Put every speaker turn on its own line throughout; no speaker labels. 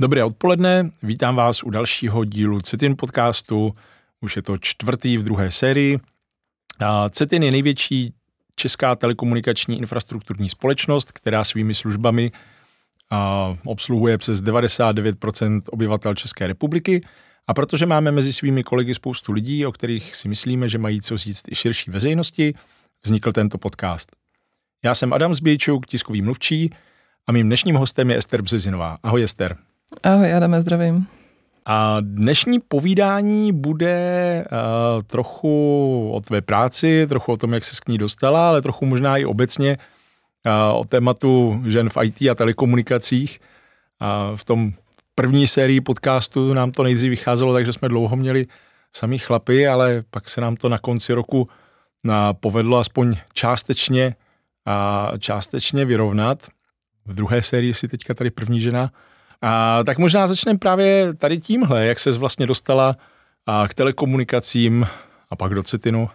Dobré odpoledne, vítám vás u dalšího dílu Cetin podcastu. Už je to čtvrtý v druhé sérii. Cetin je největší česká telekomunikační infrastrukturní společnost, která svými službami obsluhuje přes 99% obyvatel České republiky. A protože máme mezi svými kolegy spoustu lidí, o kterých si myslíme, že mají co říct i širší veřejnosti, vznikl tento podcast. Já jsem Adam Zbějčuk, tiskový mluvčí, a mým dnešním hostem je Ester Březinová. Ahoj Ester.
Ahoj, Adame, zdravím.
A dnešní povídání bude uh, trochu o tvé práci, trochu o tom, jak se k ní dostala, ale trochu možná i obecně uh, o tématu žen v IT a telekomunikacích. Uh, v tom první sérii podcastu nám to nejdřív vycházelo, takže jsme dlouho měli sami chlapy, ale pak se nám to na konci roku uh, povedlo aspoň částečně, uh, částečně vyrovnat. V druhé sérii si teďka tady první žena a tak možná začneme právě tady tímhle, jak se vlastně dostala k telekomunikacím a pak do Citinu.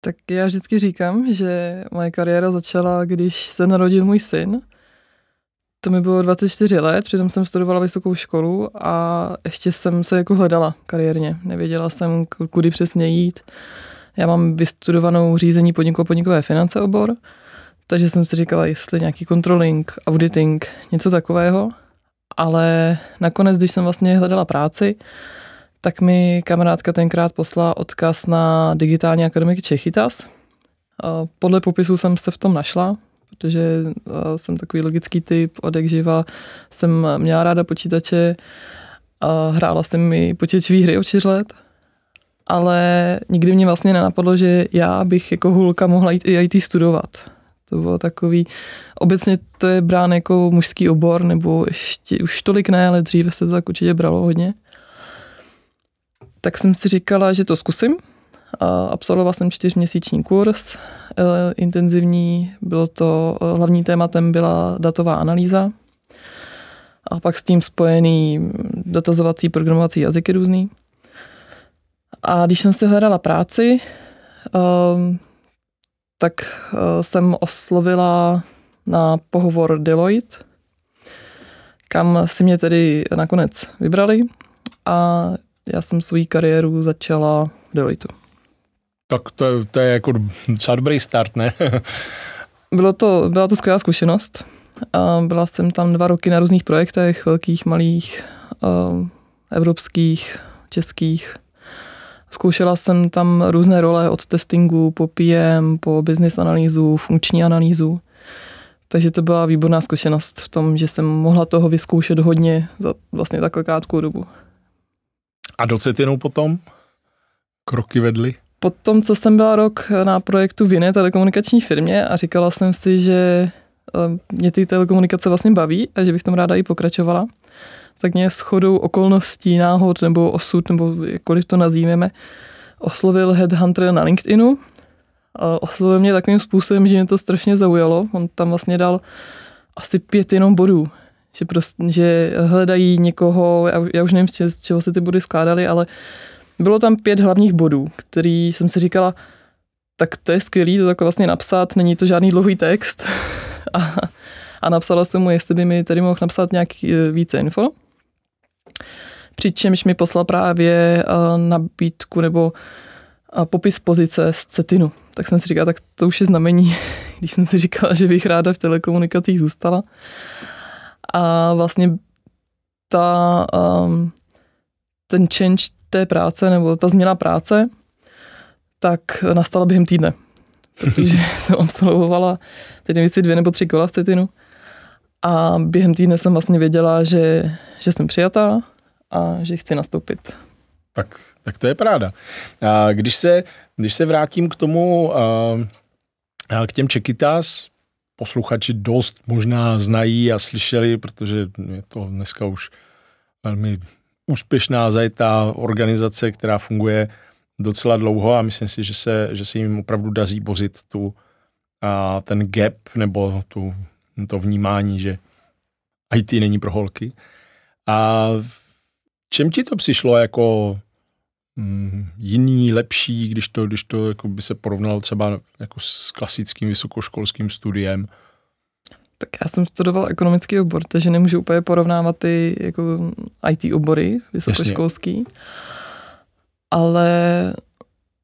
Tak já vždycky říkám, že moje kariéra začala, když se narodil můj syn. To mi bylo 24 let, přitom jsem studovala vysokou školu a ještě jsem se jako hledala kariérně. Nevěděla jsem, kudy přesně jít. Já mám vystudovanou řízení podniku podnikové finance obor, takže jsem si říkala, jestli nějaký controlling, auditing, něco takového ale nakonec, když jsem vlastně hledala práci, tak mi kamarádka tenkrát poslala odkaz na digitální akademik Čechytas. Podle popisu jsem se v tom našla, protože jsem takový logický typ, od jak živa jsem měla ráda počítače, hrála jsem mi počítačové hry od čtyř let, ale nikdy mě vlastně nenapadlo, že já bych jako hulka mohla jít i IT studovat. To bylo takový, obecně to je brán jako mužský obor, nebo ještě už tolik ne, ale dříve se to tak určitě bralo hodně. Tak jsem si říkala, že to zkusím. A absolvovala jsem čtyřměsíční kurz, eh, intenzivní, bylo to, eh, hlavní tématem byla datová analýza a pak s tím spojený dotazovací programovací jazyky různý. A když jsem si hledala práci, um, tak eh, jsem oslovila na pohovor Deloitte, kam si mě tedy nakonec vybrali a já jsem svou kariéru začala v Deloitte.
Tak to, to je jako docela dobrý start, ne?
Bylo to, byla to skvělá zkušenost. Byla jsem tam dva roky na různých projektech, velkých, malých, eh, evropských, českých. Zkoušela jsem tam různé role od testingu po PM, po business analýzu, funkční analýzu. Takže to byla výborná zkušenost v tom, že jsem mohla toho vyzkoušet hodně za vlastně takhle krátkou dobu.
A do Cetinu potom? Kroky vedly?
Potom, co jsem byla rok na projektu v jiné telekomunikační firmě a říkala jsem si, že eh, mě ty telekomunikace vlastně baví a že bych tam ráda i pokračovala, tak mě shodou okolností, náhod nebo osud, nebo jakkoliv to nazýváme, oslovil headhunter na LinkedInu. Oslovil mě takovým způsobem, že mě to strašně zaujalo. On tam vlastně dal asi pět jenom bodů. Že, prostě, že hledají někoho, já, já už nevím, z čeho se ty body skládaly, ale bylo tam pět hlavních bodů, který jsem si říkala, tak to je skvělý to takhle vlastně napsat, není to žádný dlouhý text. a, a napsala jsem mu, jestli by mi tady mohl napsat nějaký e, více info. Přičemž mi poslal právě uh, nabídku nebo uh, popis pozice z Cetinu. Tak jsem si říkala, tak to už je znamení, když jsem si říkala, že bych ráda v telekomunikacích zůstala. A vlastně ta, um, ten change té práce nebo ta změna práce, tak nastala během týdne. Protože jsem absolvovala teď nevím, dvě nebo tři kola v Cetinu. A během týdne jsem vlastně věděla, že, že jsem přijatá a že chci nastoupit.
Tak, tak to je pravda. A když se, když se vrátím k tomu, a, k těm Čekytas, posluchači dost možná znají a slyšeli, protože je to dneska už velmi úspěšná zajetá organizace, která funguje docela dlouho a myslím si, že se, že se jim opravdu daří bořit tu, a ten gap nebo tu, to vnímání, že IT není pro holky. A čem ti to přišlo jako mm, jiný, lepší, když to, když to jako by se porovnalo třeba jako s klasickým vysokoškolským studiem?
Tak já jsem studoval ekonomický obor, takže nemůžu úplně porovnávat ty jako IT obory vysokoškolský. Jasně. Ale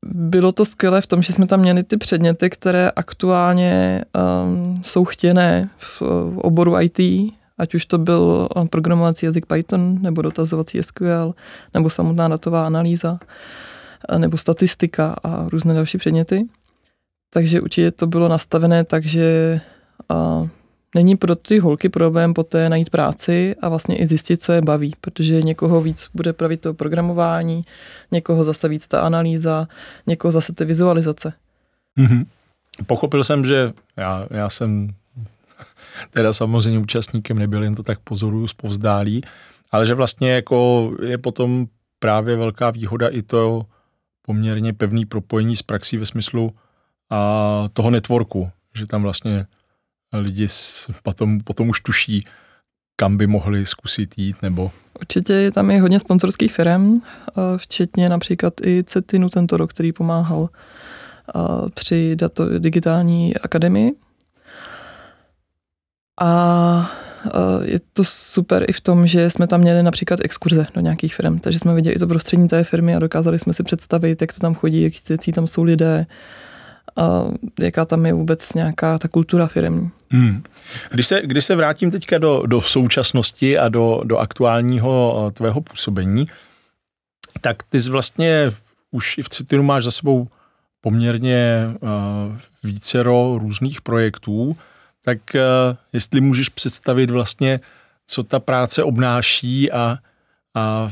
bylo to skvělé v tom, že jsme tam měli ty předměty, které aktuálně um, jsou chtěné v, v oboru IT, ať už to byl um, programovací jazyk Python, nebo dotazovací SQL, nebo samotná datová analýza, nebo statistika a různé další předměty. Takže určitě to bylo nastavené tak, že uh, není pro ty holky problém poté najít práci a vlastně i zjistit, co je baví, protože někoho víc bude pravit to programování, někoho zase víc ta analýza, někoho zase ty vizualizace.
Mm-hmm. Pochopil jsem, že já, já jsem teda samozřejmě účastníkem nebyl, jen to tak pozoruju zpovzdálí, ale že vlastně jako je potom právě velká výhoda i to poměrně pevný propojení s praxí ve smyslu a toho networku, že tam vlastně lidi potom, potom už tuší, kam by mohli zkusit jít, nebo...
Určitě tam je hodně sponsorských firm, včetně například i Cetinu tento rok, který pomáhal při dato, digitální akademii. A je to super i v tom, že jsme tam měli například exkurze do nějakých firm, takže jsme viděli i to prostředí té firmy a dokázali jsme si představit, jak to tam chodí, jaký tam jsou lidé, a jaká tam je vůbec nějaká ta kultura firmní. Hmm.
Když, se, když se vrátím teďka do, do současnosti a do, do aktuálního eh, tvého působení, tak ty jsi vlastně už i v Citinu máš za sebou poměrně uh, vícero různých projektů, tak uh, jestli můžeš představit vlastně, co ta práce obnáší a, a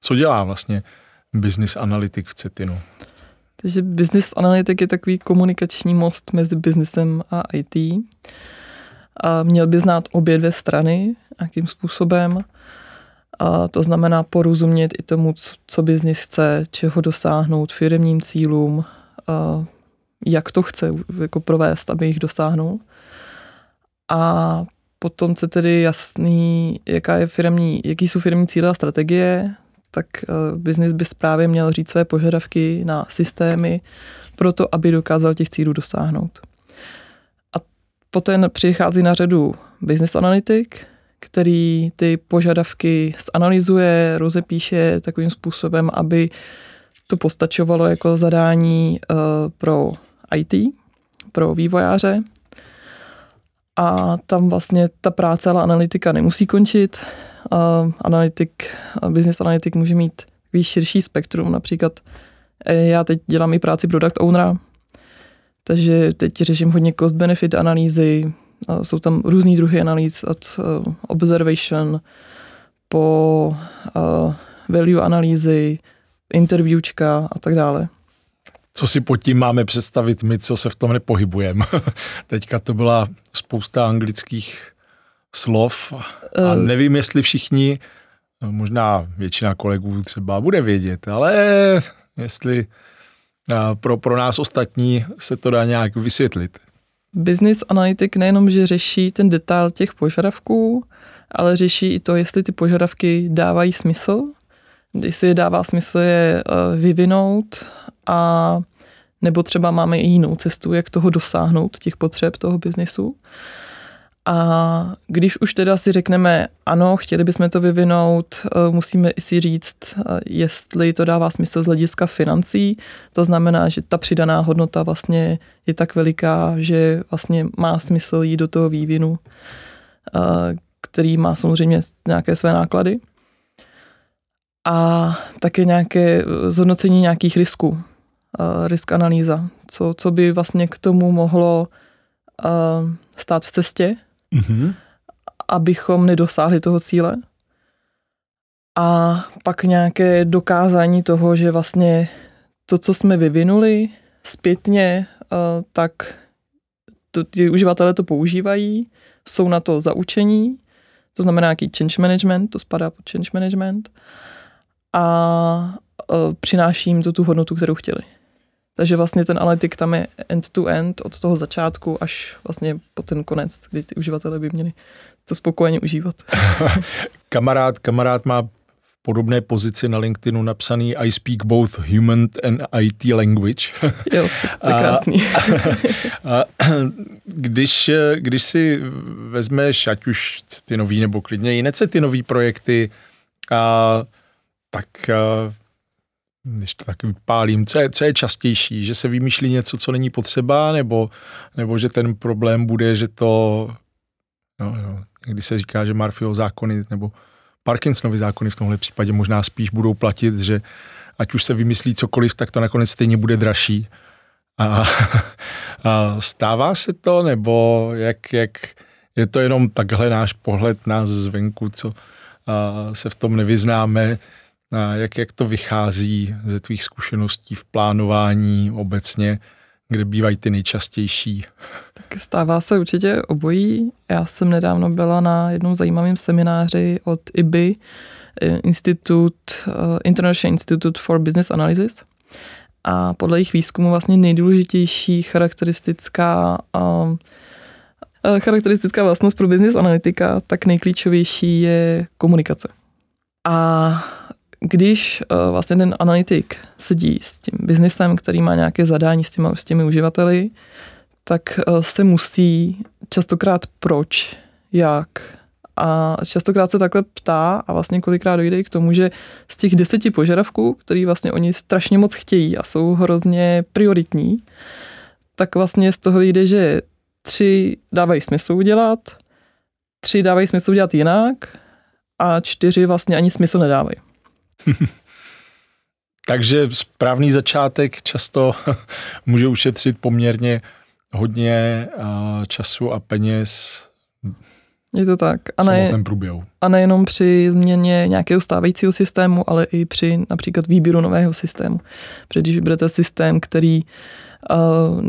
co dělá vlastně business analytik v Cetinu?
Takže business analytik je takový komunikační most mezi businessem a IT. A měl by znát obě dvě strany, jakým způsobem. A to znamená porozumět i tomu, co biznis chce, čeho dosáhnout, firmním cílům, a jak to chce jako provést, aby jich dosáhnul. A potom se tedy jasný, jaká je firmní, jaký jsou firmní cíle a strategie, tak uh, biznis by právě měl říct své požadavky na systémy pro to, aby dokázal těch cílů dosáhnout. A poté přichází na řadu business analytik, který ty požadavky zanalizuje, rozepíše takovým způsobem, aby to postačovalo jako zadání uh, pro IT, pro vývojáře. A tam vlastně ta práce ale analytika nemusí končit analytik, business analytik může mít víc širší spektrum. Například eh, já teď dělám i práci product ownera, takže teď řeším hodně cost-benefit analýzy, jsou tam různý druhy analýz od uh, observation po uh, value analýzy, interviewčka a tak dále.
Co si pod tím máme představit my, co se v tom nepohybujeme? Teďka to byla spousta anglických slov a eh. nevím, jestli všichni, možná většina kolegů třeba bude vědět, ale jestli pro, pro nás ostatní se to dá nějak vysvětlit.
Business analytik nejenom, že řeší ten detail těch požadavků, ale řeší i to, jestli ty požadavky dávají smysl, jestli je dává smysl je eh, vyvinout a nebo třeba máme i jinou cestu, jak toho dosáhnout, těch potřeb toho biznesu. A když už teda si řekneme, ano, chtěli bychom to vyvinout, eh, musíme si říct, eh, jestli to dává smysl z hlediska financí. To znamená, že ta přidaná hodnota vlastně je tak veliká, že vlastně má smysl jít do toho vývinu, eh, který má samozřejmě nějaké své náklady. A také nějaké zhodnocení nějakých risků, risk analýza, co, co by vlastně k tomu mohlo stát v cestě, mm-hmm. abychom nedosáhli toho cíle. A pak nějaké dokázání toho, že vlastně to, co jsme vyvinuli zpětně, eh, tak to, ty uživatelé to používají, jsou na to zaučení, to znamená nějaký change management, to spadá pod change management a eh, přináší jim to tu hodnotu, kterou chtěli. Takže vlastně ten analytik tam je end-to-end od toho začátku až vlastně po ten konec, kdy ty uživatelé by měli to spokojeně užívat.
kamarád, kamarád má v podobné pozici na LinkedInu napsaný I speak both human and IT language.
Jo, to je krásný.
A, a, když, když si vezmeš, ať už ty nový nebo klidně jiné ty nový projekty, a, tak a, když to tak vypálím, co je, co je častější, že se vymýšlí něco, co není potřeba, nebo, nebo že ten problém bude, že to, no, no, když se říká, že Murphyho zákony, nebo Parkinsonovy zákony v tomhle případě možná spíš budou platit, že ať už se vymyslí cokoliv, tak to nakonec stejně bude dražší. A, a stává se to, nebo jak, jak je to jenom takhle náš pohled nás zvenku, co a se v tom nevyznáme, jak, jak to vychází ze tvých zkušeností v plánování obecně, kde bývají ty nejčastější?
Tak stává se určitě obojí. Já jsem nedávno byla na jednom zajímavém semináři od IBI, Institute, uh, International Institute for Business Analysis. A podle jejich výzkumu vlastně nejdůležitější charakteristická um, charakteristická vlastnost pro business analytika, tak nejklíčovější je komunikace. A když uh, vlastně ten analytik sedí s tím biznesem, který má nějaké zadání s těmi, s těmi uživateli, tak uh, se musí častokrát proč, jak a častokrát se takhle ptá a vlastně kolikrát dojde i k tomu, že z těch deseti požadavků, který vlastně oni strašně moc chtějí a jsou hrozně prioritní, tak vlastně z toho jde, že tři dávají smysl udělat, tři dávají smysl udělat jinak a čtyři vlastně ani smysl nedávají.
Takže správný začátek často může ušetřit poměrně hodně času a peněz
je to tak. A, ne,
průběhu.
a nejenom při změně nějakého stávajícího systému, ale i při například výběru nového systému. Protože když vybерete systém, který uh,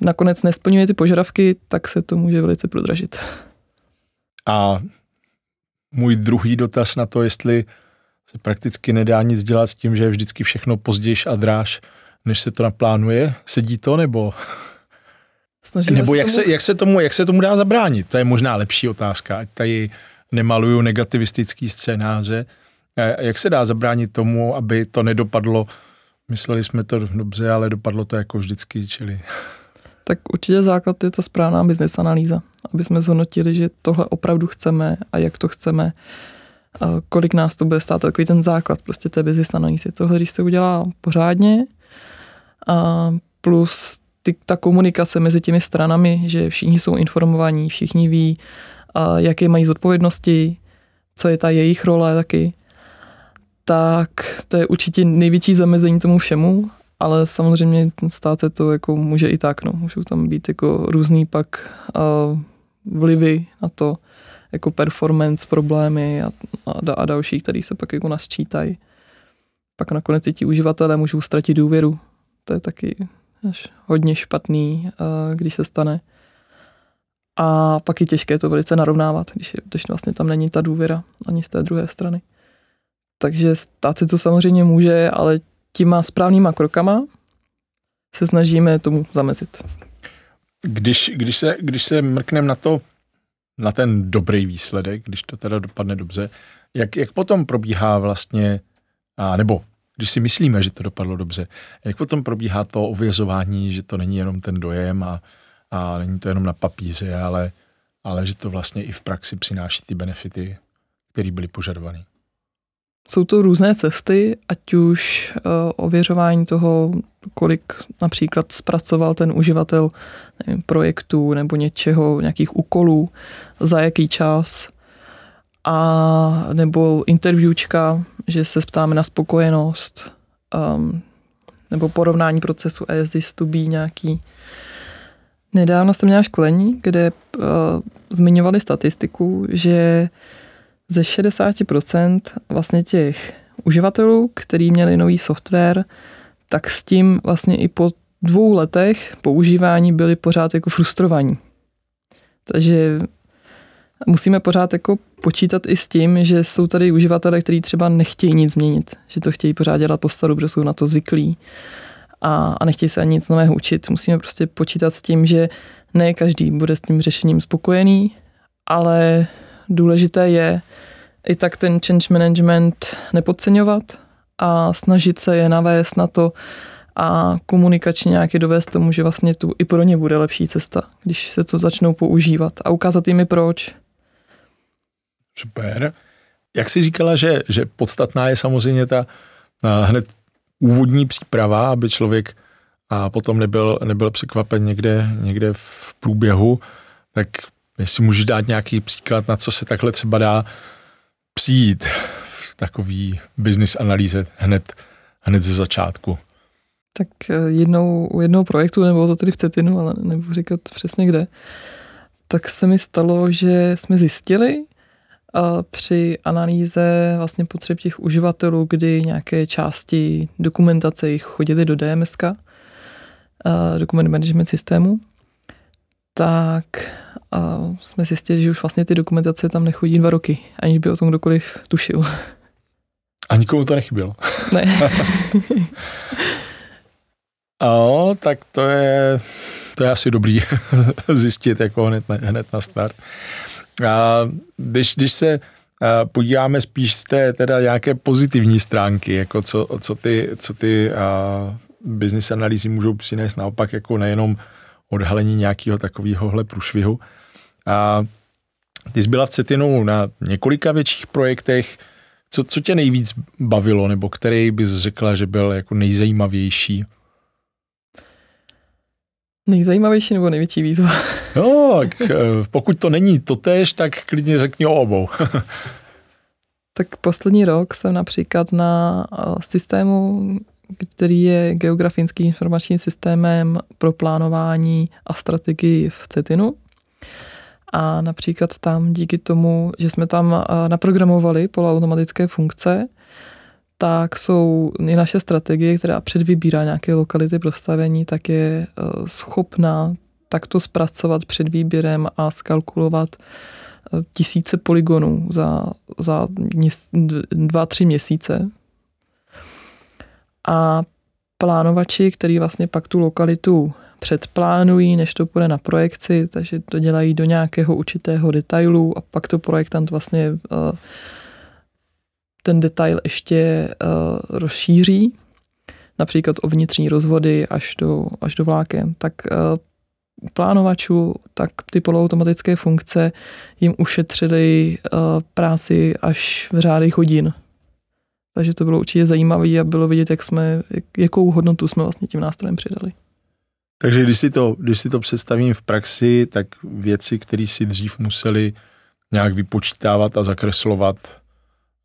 nakonec nesplňuje ty požadavky, tak se to může velice prodražit.
A můj druhý dotaz na to, jestli se prakticky nedá nic dělat s tím, že je vždycky všechno později a dráž, než se to naplánuje. Sedí to, nebo... Snažíme nebo jak se, jak, se tomu, jak se tomu dá zabránit? To je možná lepší otázka, ať tady nemaluju negativistický scénáře. Jak se dá zabránit tomu, aby to nedopadlo, mysleli jsme to dobře, ale dopadlo to jako vždycky, čili...
Tak určitě základ je ta správná business analýza, aby jsme zhodnotili, že tohle opravdu chceme a jak to chceme kolik nás to bude stát, takový ten základ prostě té business analýzy. Tohle, když se udělá pořádně, a plus ty, ta komunikace mezi těmi stranami, že všichni jsou informovaní, všichni ví, a jaké mají zodpovědnosti, co je ta jejich role taky, tak to je určitě největší zamezení tomu všemu, ale samozřejmě stát se to jako může i tak, no. Můžou tam být jako různý pak uh, vlivy na to, jako performance problémy a, a, a další, které se pak jako nasčítají. Pak nakonec i ti uživatelé můžou ztratit důvěru. To je taky až hodně špatný, když se stane. A pak je těžké to velice narovnávat, když, je, když vlastně tam není ta důvěra ani z té druhé strany. Takže stát se to samozřejmě může, ale těma správnýma krokama se snažíme tomu zamezit.
Když, když se, když se mrkneme na to, na ten dobrý výsledek, když to teda dopadne dobře, jak, jak potom probíhá vlastně, a nebo když si myslíme, že to dopadlo dobře, jak potom probíhá to ověřování, že to není jenom ten dojem a, a není to jenom na papíře, ale, ale že to vlastně i v praxi přináší ty benefity, které byly požadovány.
Jsou to různé cesty, ať už uh, ověřování toho, kolik například zpracoval ten uživatel nevím, projektů nebo něčeho, nějakých úkolů, za jaký čas, a nebo interviewčka, že se ptáme na spokojenost, um, nebo porovnání procesu as is to be nějaký. Nedávno jsem měla školení, kde uh, zmiňovali statistiku, že ze 60% vlastně těch uživatelů, který měli nový software, tak s tím vlastně i po dvou letech používání byli pořád jako frustrovaní. Takže musíme pořád jako počítat i s tím, že jsou tady uživatelé, kteří třeba nechtějí nic změnit, že to chtějí pořád dělat po staru, protože jsou na to zvyklí a, a nechtějí se ani nic nového učit. Musíme prostě počítat s tím, že ne každý bude s tím řešením spokojený, ale důležité je, i tak ten change management nepodceňovat a snažit se je navést na to a komunikačně nějaký dovést tomu, že vlastně tu i pro ně bude lepší cesta, když se to začnou používat a ukázat jim i proč.
Super. Jak jsi říkala, že, že podstatná je samozřejmě ta hned úvodní příprava, aby člověk a potom nebyl, nebyl překvapen někde, někde v průběhu, tak jestli můžeš dát nějaký příklad, na co se takhle třeba dá přijít v takový business analýze hned, hned ze začátku.
Tak eh, jednou, u jednoho projektu, nebo to tedy v Cetinu, ale nebudu říkat přesně kde, tak se mi stalo, že jsme zjistili, při analýze vlastně potřeb těch uživatelů, kdy nějaké části dokumentace jich chodily do DMSK, dokument management systému, tak jsme zjistili, že už vlastně ty dokumentace tam nechodí dva roky, aniž by o tom kdokoliv tušil.
A nikomu to nechybělo.
Ne.
no, tak to je, to je asi dobrý zjistit jako hned na, hned na start. A když, když se podíváme spíš z té teda nějaké pozitivní stránky, jako co, co ty, co ty a, business analýzy můžou přinést naopak jako nejenom odhalení nějakého takovéhohle průšvihu. A ty jsi byla v Cetinu na několika větších projektech. Co, co tě nejvíc bavilo, nebo který bys řekla, že byl jako nejzajímavější?
Nejzajímavější nebo největší výzva?
No, tak eh, pokud to není totéž, tak klidně řekni o obou.
tak poslední rok jsem například na eh, systému, který je geografickým informačním systémem pro plánování a strategii v CETINu. A například tam díky tomu, že jsme tam eh, naprogramovali poloautomatické funkce, tak jsou i naše strategie, která předvybírá nějaké lokality pro stavení, tak je eh, schopná takto zpracovat před výběrem a skalkulovat eh, tisíce poligonů za, za dva, tři měsíce. A plánovači, který vlastně pak tu lokalitu předplánují, než to půjde na projekci, takže to dělají do nějakého určitého detailu a pak to projektant vlastně uh, ten detail ještě uh, rozšíří, například o vnitřní rozvody až do, až do vláken, tak uh, plánovačů, tak ty poloautomatické funkce jim ušetřily práci až v řádech hodin. Takže to bylo určitě zajímavé a bylo vidět, jak jsme, jak, jakou hodnotu jsme vlastně tím nástrojem přidali.
Takže když si, to, když si to představím v praxi, tak věci, které si dřív museli nějak vypočítávat a zakreslovat,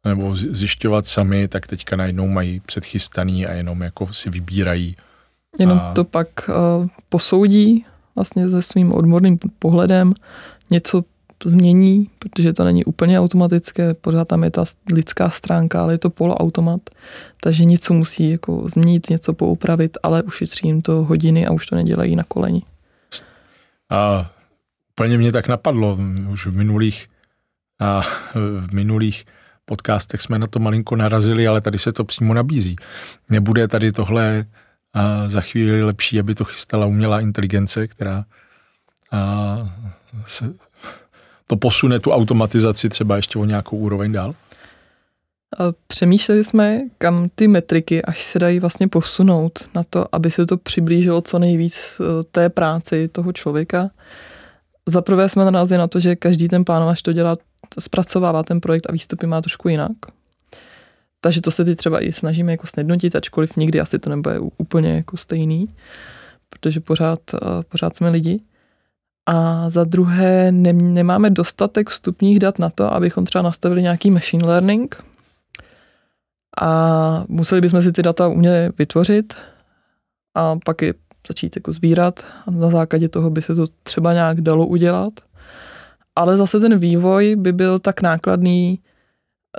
nebo zjišťovat sami, tak teďka najednou mají předchystaný a jenom jako si vybírají.
Jenom a... to pak uh, posoudí vlastně se svým odborným pohledem, něco změní, protože to není úplně automatické, pořád tam je ta lidská stránka, ale je to poloautomat, takže něco musí jako změnit, něco poupravit, ale ušetří jim to hodiny a už to nedělají na koleni.
A úplně mě tak napadlo, už v minulých, a v minulých podcastech jsme na to malinko narazili, ale tady se to přímo nabízí. Nebude tady tohle a za chvíli lepší, aby to chystala umělá inteligence, která a se, to posune tu automatizaci třeba ještě o nějakou úroveň dál?
Přemýšleli jsme, kam ty metriky až se dají vlastně posunout na to, aby se to přiblížilo co nejvíc e, té práci toho člověka. Za prvé jsme narazili na to, že každý ten plánovač to dělá zpracovává ten projekt a výstupy má trošku jinak. Takže to se teď třeba i snažíme jako snednotit, ačkoliv nikdy asi to nebude úplně jako stejný, protože pořád, eh, pořád jsme lidi. A za druhé ne, nemáme dostatek vstupních dat na to, abychom třeba nastavili nějaký machine learning. A museli bychom si ty data umět vytvořit a pak je začít jako sbírat a na základě toho by se to třeba nějak dalo udělat. Ale zase ten vývoj by byl tak nákladný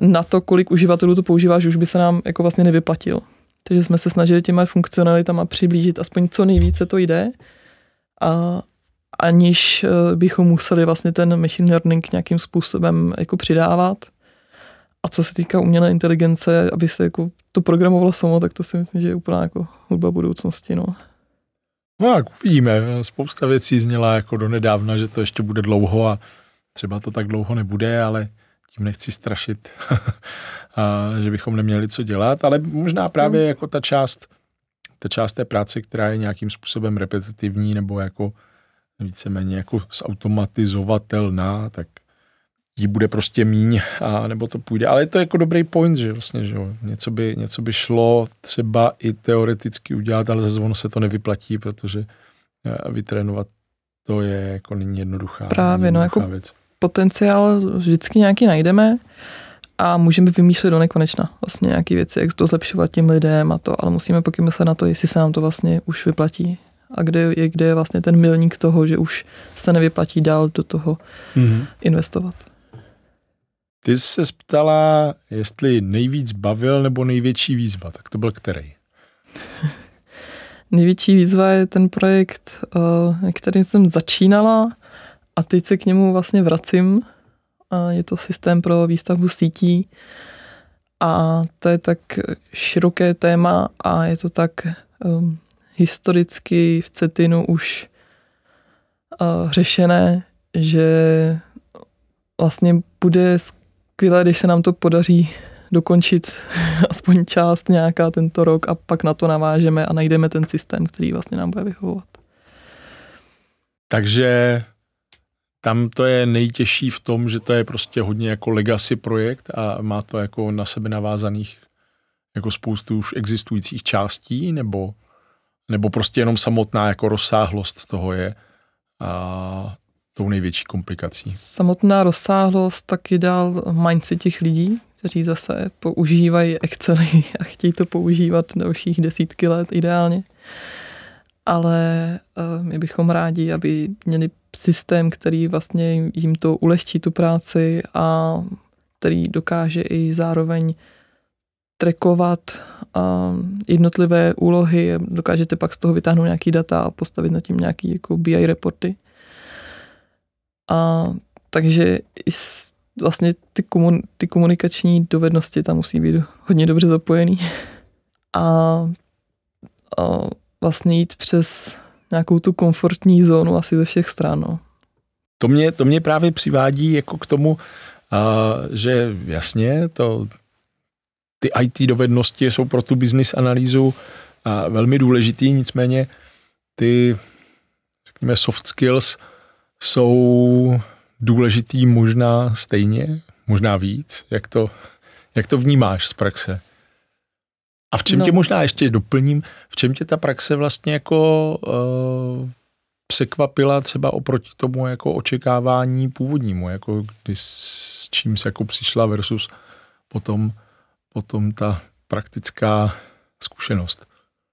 na to, kolik uživatelů to používá, že už by se nám jako vlastně nevyplatil. Takže jsme se snažili těma funkcionalitama přiblížit aspoň co nejvíce to jde, a aniž eh, bychom museli vlastně ten machine learning nějakým způsobem jako přidávat. A co se týká umělé inteligence, aby se jako to programovalo samo, tak to si myslím, že je úplná jako hudba budoucnosti. No.
No tak uvidíme. Spousta věcí zněla jako do nedávna, že to ještě bude dlouho a třeba to tak dlouho nebude, ale tím nechci strašit, a, že bychom neměli co dělat, ale možná právě hmm. jako ta část, ta část té práce, která je nějakým způsobem repetitivní nebo jako víceméně jako zautomatizovatelná, tak jí bude prostě míň, a nebo to půjde. Ale je to jako dobrý point, že vlastně, že jo, něco by, něco by šlo třeba i teoreticky udělat, ale zase ono se to nevyplatí, protože eh, vytrénovat to je jako není jednoduchá,
Právě,
není
no,
jednoduchá
jako
věc.
Potenciál vždycky nějaký najdeme a můžeme vymýšlet do nekonečna vlastně nějaké věci, jak to zlepšovat těm lidem a to, ale musíme pokud myslet na to, jestli se nám to vlastně už vyplatí a kde je, kde je vlastně ten milník toho, že už se nevyplatí dál do toho mm-hmm. investovat.
Ty jsi se ptala, jestli nejvíc bavil nebo největší výzva, tak to byl který?
největší výzva je ten projekt, eh, který jsem začínala a teď se k němu vlastně vracím. Je to systém pro výstavbu sítí a to je tak široké téma a je to tak um, historicky v Cetinu už uh, řešené, že vlastně bude skvělé, když se nám to podaří dokončit aspoň část nějaká tento rok a pak na to navážeme a najdeme ten systém, který vlastně nám bude vyhovovat.
Takže tam to je nejtěžší v tom, že to je prostě hodně jako legacy projekt a má to jako na sebe navázaných jako spoustu už existujících částí, nebo, nebo prostě jenom samotná jako rozsáhlost toho je a tou největší komplikací.
Samotná rozsáhlost taky dál mindset těch lidí, kteří zase používají Excely a chtějí to používat dalších desítky let ideálně. Ale uh, my bychom rádi, aby měli systém, který vlastně jim to ulehčí tu práci a který dokáže i zároveň trekovat jednotlivé úlohy, dokážete pak z toho vytáhnout nějaký data a postavit na tím nějaký jako BI reporty. A takže vlastně ty, komun, ty komunikační dovednosti tam musí být hodně dobře zapojený. A, a vlastně jít přes nějakou tu komfortní zónu asi ze všech stran. No.
To mě, to mě právě přivádí jako k tomu, uh, že jasně, to, ty IT dovednosti jsou pro tu business analýzu uh, velmi důležitý, nicméně ty, řekněme, soft skills jsou důležitý možná stejně, možná víc. Jak to, jak to vnímáš z praxe? A v čem no. tě možná ještě doplním, v čem tě ta praxe vlastně jako uh, překvapila třeba oproti tomu jako očekávání původnímu, jako kdy s čím se jako přišla versus potom, potom ta praktická zkušenost?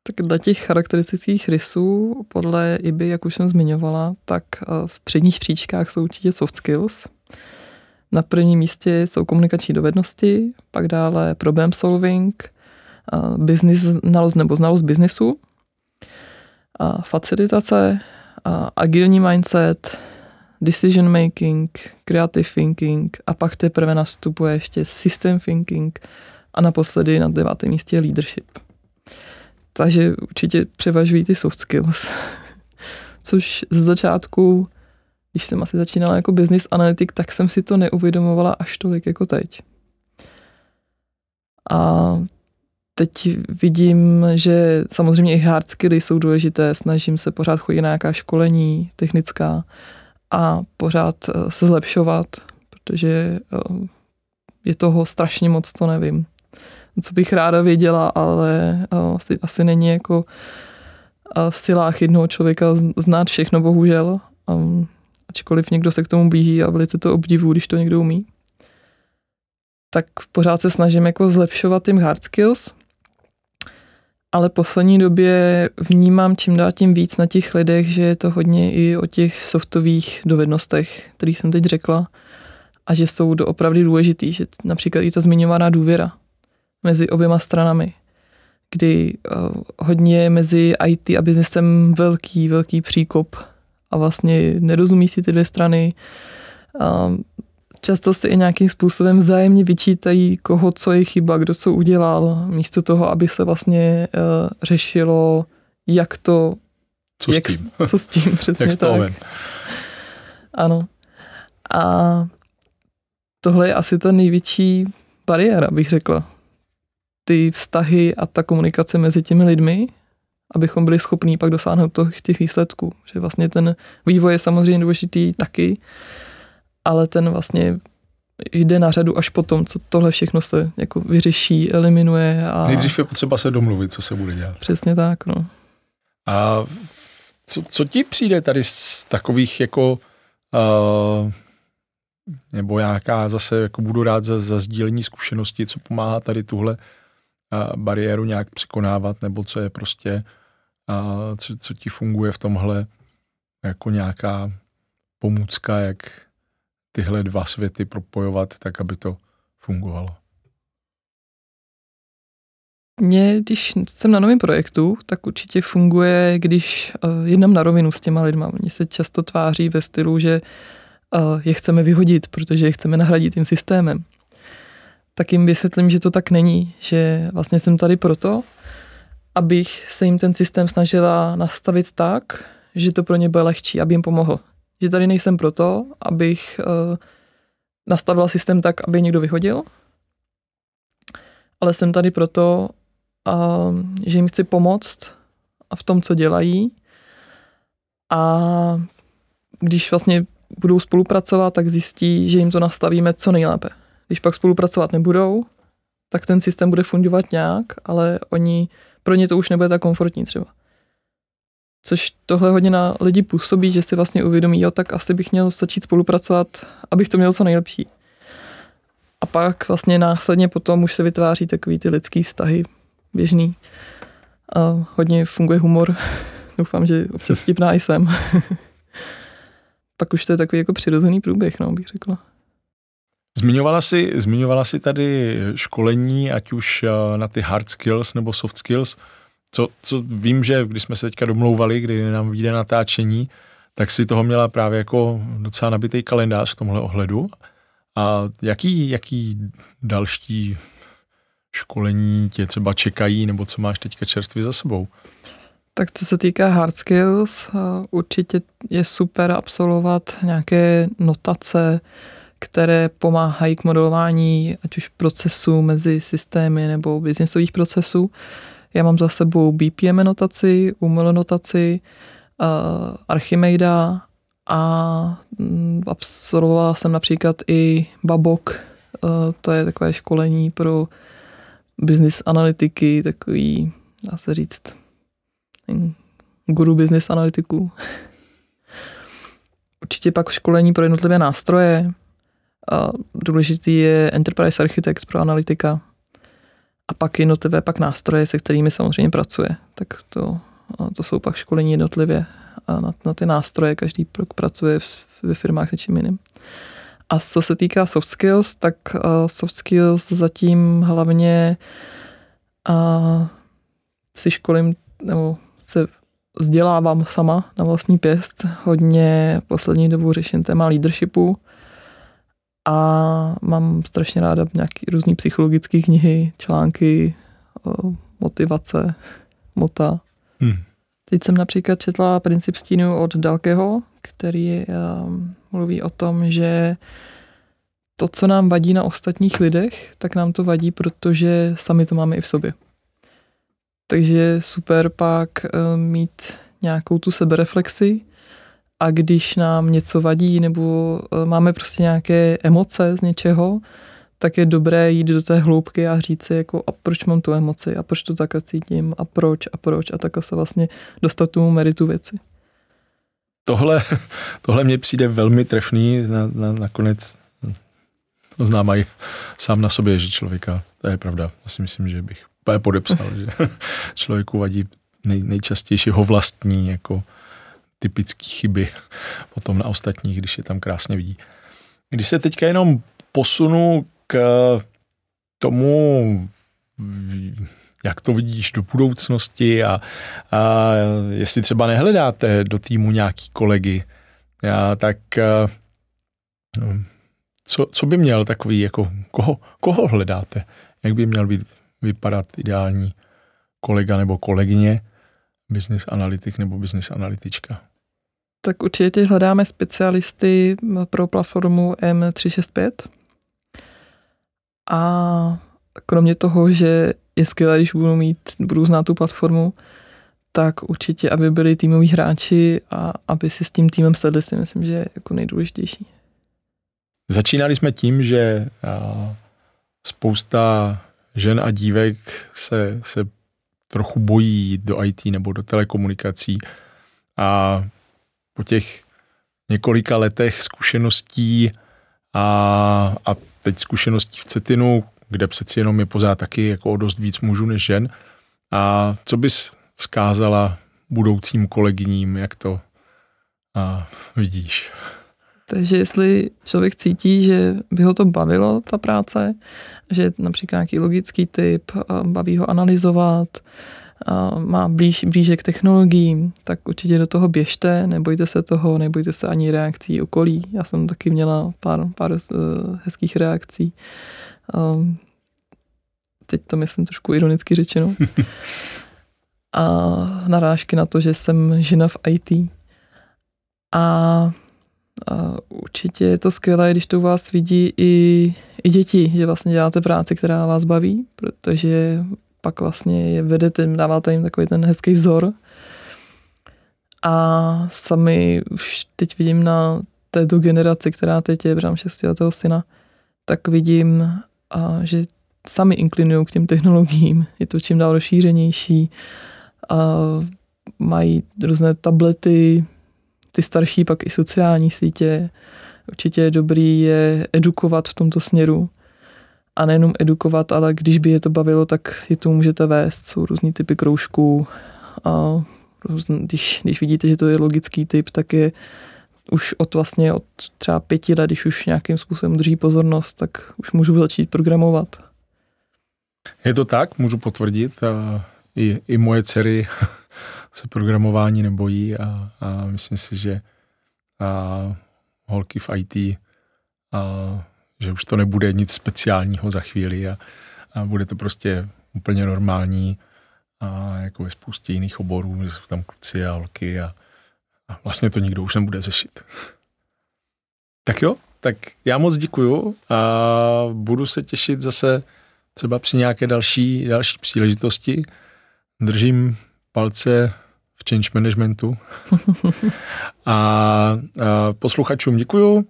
Tak dle těch charakteristických rysů, podle IBY, jak už jsem zmiňovala, tak eh, v předních příčkách jsou určitě soft skills. Na prvním místě jsou komunikační dovednosti, pak dále problem solving, eh, business znalost nebo znalost biznesu, facilitace, agilní mindset, decision making, creative thinking a pak teprve nastupuje ještě system thinking a naposledy na devátém místě leadership. Takže určitě převažují ty soft skills. Což z začátku, když jsem asi začínala jako business analytik, tak jsem si to neuvědomovala až tolik jako teď. A teď vidím, že samozřejmě i hard skilly jsou důležité, snažím se pořád chodit na nějaká školení technická a pořád eh, se zlepšovat, protože eh, je toho strašně moc, co nevím co bych ráda věděla, ale asi, asi není jako v silách jednoho člověka znát všechno, bohužel. Um, ačkoliv někdo se k tomu blíží a velice to obdivu, když to někdo umí. Tak pořád se snažím jako zlepšovat tím hard skills, ale poslední době vnímám čím dál tím víc na těch lidech, že je to hodně i o těch softových dovednostech, který jsem teď řekla, a že jsou doopravdy důležitý, že například i ta zmiňovaná důvěra, mezi oběma stranami, kdy uh, hodně mezi IT a biznesem velký, velký příkop a vlastně nerozumí si ty dvě strany. Uh, často se i nějakým způsobem vzájemně vyčítají, koho co je chyba, kdo co udělal, místo toho, aby se vlastně uh, řešilo, jak to...
Co
jak,
s tím?
Co s tím, přesně jak tak. Ano. A tohle je asi ta největší bariéra, bych řekla. Ty vztahy a ta komunikace mezi těmi lidmi, abychom byli schopní pak dosáhnout těch, těch výsledků. Že vlastně ten vývoj je samozřejmě důležitý taky, ale ten vlastně jde na řadu až potom, co tohle všechno se jako vyřeší, eliminuje. A...
Nejdřív je potřeba se domluvit, co se bude dělat.
Přesně tak, no.
A co, co ti přijde tady z takových jako uh, nebo nějaká zase jako budu rád za, za sdílení zkušenosti, co pomáhá tady tuhle uh, bariéru nějak překonávat, nebo co je prostě, co, co ti funguje v tomhle jako nějaká pomůcka, jak tyhle dva světy propojovat tak, aby to fungovalo.
Mně, když jsem na novém projektu, tak určitě funguje, když uh, jednám na rovinu s těma lidma. Oni se často tváří ve stylu, že uh, je chceme vyhodit, protože je chceme nahradit tím systémem. Tak jim vysvětlím, že to tak není, že vlastně jsem tady proto, abych se jim ten systém snažila nastavit tak, že to pro ně bude lehčí, aby jim pomohl. Že tady nejsem proto, abych uh, nastavila systém tak, aby někdo vyhodil, ale jsem tady proto, že jim chci pomoct a v tom, co dělají. A když vlastně budou spolupracovat, tak zjistí, že jim to nastavíme co nejlépe. Když pak spolupracovat nebudou, tak ten systém bude fungovat nějak, ale oni, pro ně to už nebude tak komfortní třeba. Což tohle hodně na lidi působí, že si vlastně uvědomí, jo, tak asi bych měl začít spolupracovat, abych to měl co nejlepší. A pak vlastně následně potom už se vytváří takový ty lidský vztahy běžný. A hodně funguje humor. Doufám, že občas vtipná jsem. Pak už to je takový jako přirozený průběh, no, bych řekla.
Zmiňovala jsi, zmiňovala jsi tady školení, ať už eh, na ty hard skills nebo soft skills. Co, co vím, že když jsme se teďka domlouvali, kdy nám vyjde natáčení, tak si toho měla právě jako docela nabitý kalendář v tomhle ohledu. A jaký, jaký další školení tě třeba čekají, nebo co máš teďka čerstvě za sebou?
Tak co se týká hard skills, eh, určitě je super absolvovat nějaké notace, které pomáhají k modelování ať už procesů mezi systémy nebo biznisových procesů. Já mám za sebou BPM notaci, UML notaci, uh, Archimeda a um, absolvovala jsem například i Babok, uh, to je takové školení pro business analytiky, takový, dá se říct, guru business analytiků. Určitě pak školení pro jednotlivé nástroje. A důležitý je Enterprise Architect pro analytika. A pak jednotlivé pak nástroje, se kterými samozřejmě pracuje. Tak to, to jsou pak školení jednotlivě a na, na ty nástroje. Každý rok pracuje ve firmách se čím jiným. A co se týká soft skills, tak soft skills zatím hlavně uh, si školím, nebo se vzdělávám sama na vlastní pěst. Hodně poslední dobu řeším téma leadershipu a mám strašně ráda nějaké různé psychologické knihy, články, motivace, mota. Hmm. Teď jsem například četla Princip stínu od Dalkeho, který um, mluví o tom, že to, co nám vadí na ostatních lidech, tak nám to vadí, protože sami to máme i v sobě. Takže super pak uh, mít nějakou tu sebereflexi a když nám něco vadí nebo uh, máme prostě nějaké emoce z něčeho, tak je dobré jít do té hloubky a říct si, jako, a proč mám tu emoci, a proč to takhle cítím, a proč, a proč, a takhle se vlastně dostat tomu meritu věci.
Tohle, tohle mně přijde velmi trefný, na, na, nakonec to znám aj sám na sobě, že člověka, to je pravda, já si myslím, že bych podepsal, že člověku vadí nej, nejčastější ho vlastní jako typické chyby potom na ostatních, když je tam krásně vidí. Když se teďka jenom posunu k tomu, jak to vidíš do budoucnosti a, a jestli třeba nehledáte do týmu nějaký kolegy, a, tak a, co, co by měl takový, jako koho, koho hledáte? Jak by měl být, vypadat ideální kolega nebo kolegyně, business analytik nebo business analytička?
Tak určitě hledáme specialisty pro platformu M365, A kromě toho, že je skvělé, když budu mít, budu znát tu platformu, tak určitě, aby byli týmoví hráči a aby si s tím týmem sedli, si myslím, že je jako nejdůležitější.
Začínali jsme tím, že spousta žen a dívek se, se trochu bojí do IT nebo do telekomunikací a po těch několika letech zkušeností a, a teď zkušeností v Cetinu, kde přeci jenom je pořád taky jako o dost víc mužů než žen. A co bys vzkázala budoucím kolegyním, jak to a, vidíš?
Takže jestli člověk cítí, že by ho to bavilo, ta práce, že například nějaký logický typ, baví ho analyzovat, má blíž, blíže k technologiím, tak určitě do toho běžte, nebojte se toho, nebojte se ani reakcí okolí. Já jsem taky měla pár, pár eh, hezkých reakcí. Teď to myslím trošku ironicky řečeno. A narážky na to, že jsem žena v IT. A a určitě je to skvělé, když to u vás vidí i, i děti, že vlastně děláte práci, která vás baví, protože pak vlastně je vedete, dáváte jim takový ten hezký vzor. A sami už teď vidím na této generaci, která teď je, protože mám šestiletého syna, tak vidím, a, že sami inklinují k těm technologiím. Je to čím dál rozšířenější. A mají různé tablety, ty starší pak i sociální sítě. Určitě je dobrý je edukovat v tomto směru. A nejenom edukovat, ale když by je to bavilo, tak je to můžete vést. Jsou různý typy kroužků. A když, když vidíte, že to je logický typ, tak je už od vlastně od třeba pěti let, když už nějakým způsobem drží pozornost, tak už můžu začít programovat.
Je to tak, můžu potvrdit. I, i moje dcery se programování nebojí a, a myslím si, že a holky v IT, a, že už to nebude nic speciálního za chvíli a, a bude to prostě úplně normální a jako ve spoustě jiných oborů, že jsou tam kluci a holky a, a vlastně to nikdo už nebude řešit. Tak jo, tak já moc děkuju a budu se těšit zase třeba při nějaké další, další příležitosti. Držím palce v change managementu. a, a posluchačům děkuju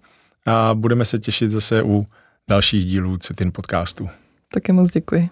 a budeme se těšit zase u dalších dílů Citin podcastu.
Také moc děkuji.